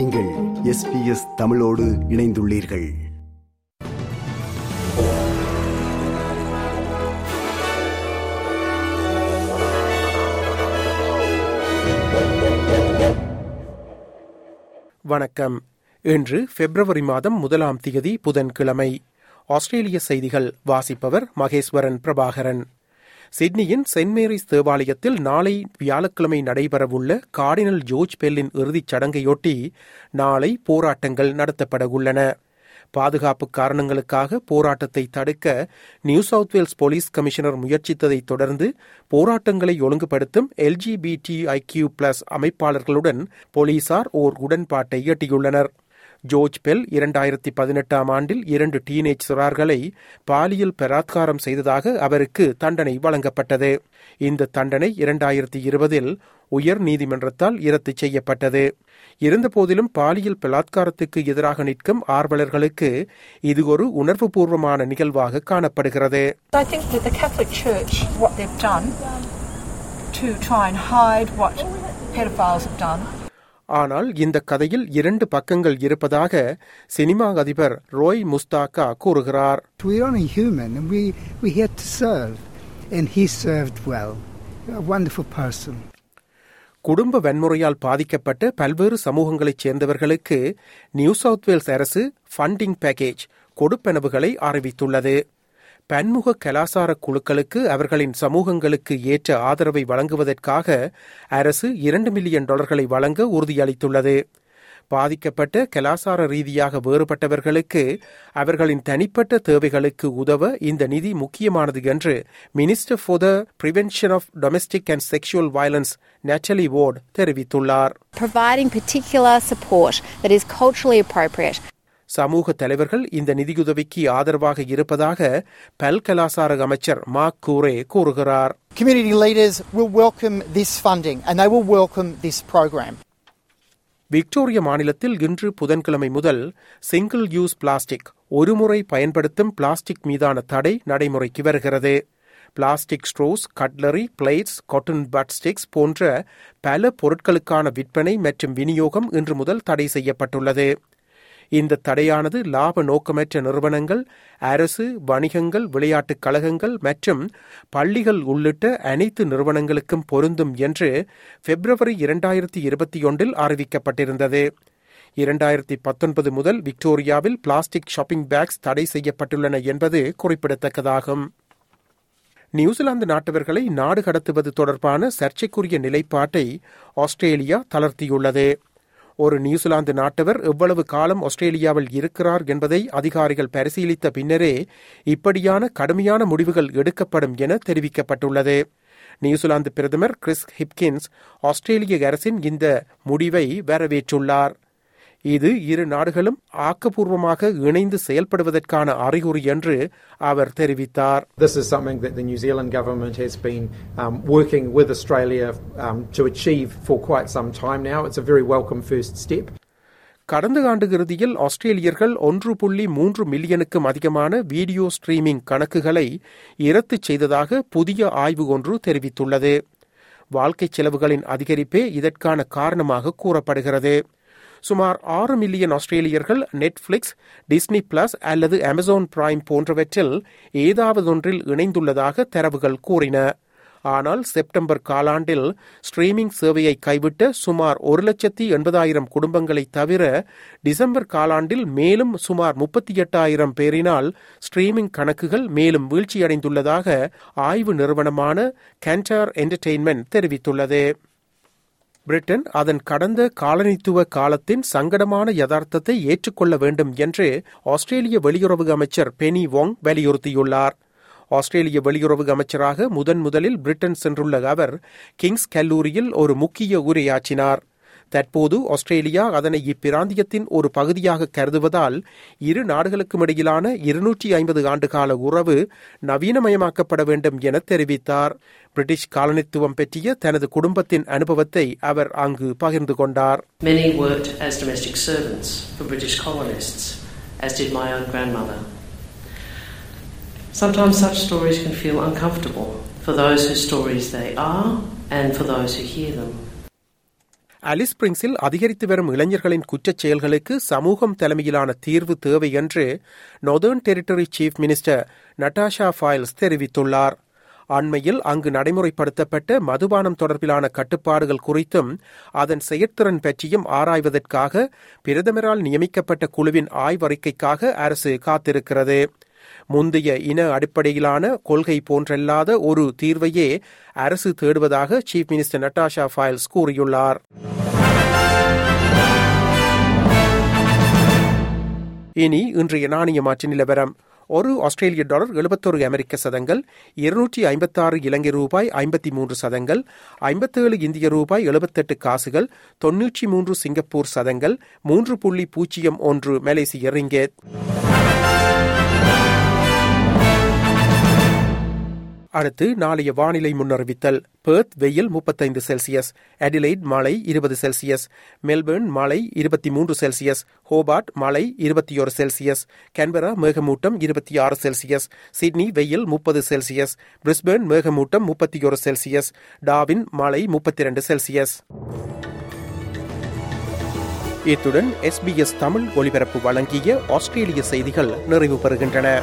நீங்கள் S B S தமிழோடு இணைந்துள்ளீர்கள். வணக்கம். இன்று பிப்ரவரி மாதம் முதலாம் தேதி புதன்கிழமை. ஆஸ்திரேலிய செய்திகள் வாசிப்பவர் மகேஸ்வரன் பிரபாகரன். சிட்னியின் செயின்ட் மேரிஸ் தேவாலயத்தில் நாளை வியாழக்கிழமை நடைபெறவுள்ள கார்டினல் ஜோர்ஜ் பெல்லின் இறுதிச் சடங்கையொட்டி நாளை போராட்டங்கள் நடத்தப்பட உள்ளன பாதுகாப்பு காரணங்களுக்காக போராட்டத்தை தடுக்க New South Wales police commissioner முயற்சித்ததைத் தொடர்ந்து போராட்டங்களை ஒழுங்குபடுத்தும் எல்ஜிபிடி ஐக்யூ பிளஸ் அமைப்பாளர்களுடன் போலீசார் ஓர் உடன்பாட்டை எட்டியுள்ளனர். ஜோர்ஜ் பெல் இரண்டாயிரத்தி பதினெட்டாம் ஆண்டில் இரண்டு டீனேஜ் சிறார்களை பாலியல் பலாத்காரம் செய்ததாக அவருக்கு தண்டனை வழங்கப்பட்டது. இந்த தண்டனை இரண்டாயிரத்தி இருபதில் உயர் நீதிமன்றத்தால் இரத்து செய்யப்பட்டது. இருந்தபோதிலும் பாலியல் பலாத்காரத்துக்கு எதிராக நிற்கும் ஆர்வலர்களுக்கு இது ஒரு உணர்வுபூர்வமான நிகழ்வாக காணப்படுகிறது. To try and hide what pedophiles have done, ஆனால் இந்த கதையில் இரண்டு பக்கங்கள் இருப்பதாக சினிமா அதிபர் ரோய் முஸ்தாக்கா கூறுகிறார் We're only human and we, we're here to serve. And he served well. A wonderful person. குடும்ப வன்முறையால் பாதிக்கப்பட்ட பல்வேறு சமூகங்களைச் சேர்ந்தவர்களுக்கு நியூ சவுத் வேல்ஸ் அரசு ஃபண்டிங் பேக்கேஜ் கொடுப்பனவுகளை அறிவித்துள்ளது பன்முக கலாசார குழுக்களுக்கு அவர்களின் சமூகங்களுக்கு ஏற்ற ஆதரவை வழங்குவதற்காக அரசு இரண்டு மில்லியன் டாலர்களை வழங்க உறுதியளித்துள்ளது பாதிக்கப்பட்ட கலாசார ரீதியாக வேறுபட்டவர்களுக்கு அவர்களின் தனிப்பட்ட தேவைகளுக்கு உதவ இந்த நிதி முக்கியமானது என்று minister for the prevention of domestic and sexual violence Natalie Ward தெரிவித்துள்ளார் providing particular support that is culturally appropriate. சமூக தலைவர்கள் இந்த நிதியுதவிக்கு ஆதரவாக இருப்பதாக பல்கலாசார அமைச்சர் மார்க் கூரே கூறுகிறார். Community leaders will welcome this funding and they will welcome this program. Victoria மாநிலத்தில் இன்று புதன்கிழமை முதல் சிங்கிள் யூஸ் பிளாஸ்டிக் ஒருமுறை பயன்படுத்தும் பிளாஸ்டிக் மீதான தடை நடைமுறைக்கு வருகிறது. Plastic straws cutlery plates cotton bud sticks போன்ற பல பொருட்களுக்கான விற்பனை மற்றும் விநியோகம் இன்று முதல் தடை செய்யப்பட்டுள்ளது. இந்த தடையானது லாப நோக்கமற்ற நிறுவனங்கள் அரசு வணிகங்கள் விளையாட்டுக் கழகங்கள் மற்றும் பள்ளிகள் உள்ளிட்ட அனைத்து நிறுவனங்களுக்கும் பொருந்தும் என்று பிப்ரவரி இரண்டாயிரத்தி இருபத்தி ஒன்றில் அறிவிக்கப்பட்டிருந்தது. இரண்டாயிரத்தி பத்தொன்பது முதல் விக்டோரியாவில் பிளாஸ்டிக் ஷாப்பிங் பேக்ஸ் தடை செய்யப்பட்டுள்ளன என்பது குறிப்பிடத்தக்கதாகும். நியூசிலாந்து நாட்டவர்களை நாடு கடத்துவது தொடர்பான சர்ச்சைக்குரிய நிலைப்பாட்டை ஆஸ்திரேலியா தளர்த்தியுள்ளது. ஒரு நியூசிலாந்து நாட்டவர் எவ்வளவு காலம் ஆஸ்திரேலியாவில் இருக்கிறார் என்பதை அதிகாரிகள் பரிசீலித்த பின்னரே இப்படியான கடுமையான முடிவுகள் எடுக்கப்படும் என தெரிவிக்கப்பட்டுள்ளது. நியூசிலாந்து பிரதமர் கிறிஸ் ஹிப்கின்ஸ் ஆஸ்திரேலிய அரசின் இந்த முடிவை வரவேற்றுள்ளார். இது இரு நாடுகளும் ஆக்கப்பூர்வமாக இணைந்து செயல்படுவதற்கான அறிகுறி என்று அவர் தெரிவித்தார் This is something that the New Zealand government has been um, working with Australia um, to achieve for quite some time now. It's a very welcome first step. கடந்த ஆண்டு இறுதியில் ஆஸ்திரேலியர்கள் ஒன்று புள்ளி மூன்று மில்லியனுக்கும் அதிகமான வீடியோ ஸ்ட்ரீமிங் கணக்குகளை இரத்து செய்ததாக புதிய ஆய்வு ஒன்று தெரிவித்துள்ளது வாழ்க்கை செலவுகளின் அதிகரிப்பே இதற்கான காரணமாக கூறப்படுகிறது சுமார் ஆறு மில்லியன் ஆஸ்திரேலியர்கள் நெட்ஃபிளிக்ஸ் டிஸ்னி பிளஸ் அல்லது அமேசான் பிரைம் போன்றவற்றில் ஏதாவதொன்றில் இணைந்துள்ளதாக தரவுகள் கூறின. ஆனால் செப்டம்பர் காலாண்டில் ஸ்ட்ரீமிங் சேவையை கைவிட்ட சுமார் ஒரு லட்சத்தி எண்பதாயிரம் குடும்பங்களை தவிர டிசம்பர் காலாண்டில் மேலும் சுமார் முப்பத்தி எட்டாயிரம் பேரினால் ஸ்ட்ரீமிங் கணக்குகள் மேலும் வீழ்ச்சியடைந்துள்ளதாக ஆய்வு நிறுவனமான கேன்டார் என்டர்டெயின்மெண்ட் தெரிவித்துள்ளது. பிரிட்டன் அதன் கடந்த காலனித்துவ காலத்தின் சங்கடமான யதார்த்தத்தை ஏற்றுக்கொள்ள வேண்டும் என்று ஆஸ்திரேலிய வெளியுறவு அமைச்சர் பெனி வாங் வலியுறுத்தியுள்ளார். ஆஸ்திரேலிய வெளியுறவு அமைச்சராக முதன் முதலில் பிரிட்டன் சென்றுள்ள அவர் கிங்ஸ் கல்லூரியில் ஒரு முக்கிய உரையாற்றினார். தற்போது ஆஸ்திரேலியா அதனை இப்பிராந்தியத்தின் ஒரு பகுதியாக கருதுவதால் இரு நாடுகளுக்கும் இடையிலான இருநூற்றி ஐம்பது ஆண்டுகால உறவு நவீனமயமாக்கப்பட வேண்டும் என தெரிவித்தார் பிரிட்டிஷ் காலனித்துவம் பற்றிய தனது குடும்பத்தின் அனுபவத்தை அவர் அங்கு பகிர்ந்து கொண்டார் Many worked as domestic servants for British colonists, as did my own grandmother. Sometimes such stories can feel uncomfortable for those whose stories they are and for those who hear them. அலிஸ் ஸ்பிரிங்ஸில் அதிகரித்து வரும் இளைஞர்களின் குற்றச் செயல்களுக்கு சமூகம் தலைமையிலான தீர்வு தேவை என்று Northern Territory chief minister Natasha Fyles தெரிவித்துள்ளார். அண்மையில் அங்கு நடைமுறைப்படுத்தப்பட்ட மதுபானம் தொடர்பிலான கட்டுப்பாடுகள் குறித்தும் அதன் செயற்திறன் பற்றியும் ஆராய்வதற்காக பிரதமரால் நியமிக்கப்பட்ட குழுவின் ஆய்வறிக்கைக்காக அரசு காத்திருக்கிறது. முந்தைய இன அடிப்படையிலான கொள்கை போன்றல்லாத ஒரு தீர்வையே அரசு தேடுவதாக சீஃப் மினிஸ்டர் நட்டாஷா ஃபைல்ஸ் கூறியுள்ளார். இனி இன்றைய நாணய மாற்று நிலவரம். ஒரு ஆஸ்திரேலிய டாலர் எழுபத்தொரு அமெரிக்க சதங்கள் இருநூற்றி ஐம்பத்தாறு இலங்கை ரூபாய் ஐம்பத்தி மூன்று சதங்கள் ஐம்பத்தேழு இந்திய ரூபாய் எழுபத்தெட்டு காசுகள் தொன்னூற்றி மூன்று சிங்கப்பூர் சதங்கள் மூன்று புள்ளி பூஜ்ஜியம் ஒன்று மலேசிய ரிங்கேத் அடுத்து நாளைய வானிலை முன்னறிவித்தல். பெர்த் வெயில் முப்பத்தைந்து செல்சியஸ். அடிலைட் மழை இருபது செல்சியஸ். மெல்பர்ன் மழை இருபத்தி மூன்று செல்சியஸ். ஹோபார்ட் மழை இருபத்தி ஒரு செல்சியஸ். கன்பரா மேகமூட்டம் இருபத்தி ஆறு செல்சியஸ். சிட்னி வெயில் முப்பது செல்சியஸ். பிரிஸ்பேர்ன் மேகமூட்டம் முப்பத்தி ஒரு செல்சியஸ். டாவின் மழை முப்பத்தி இரண்டு செல்சியஸ். இத்துடன் எஸ்பிஎஸ் தமிழ் ஒலிபரப்பு வழங்கிய ஆஸ்திரேலிய செய்திகள் நிறைவு பெறுகின்றன.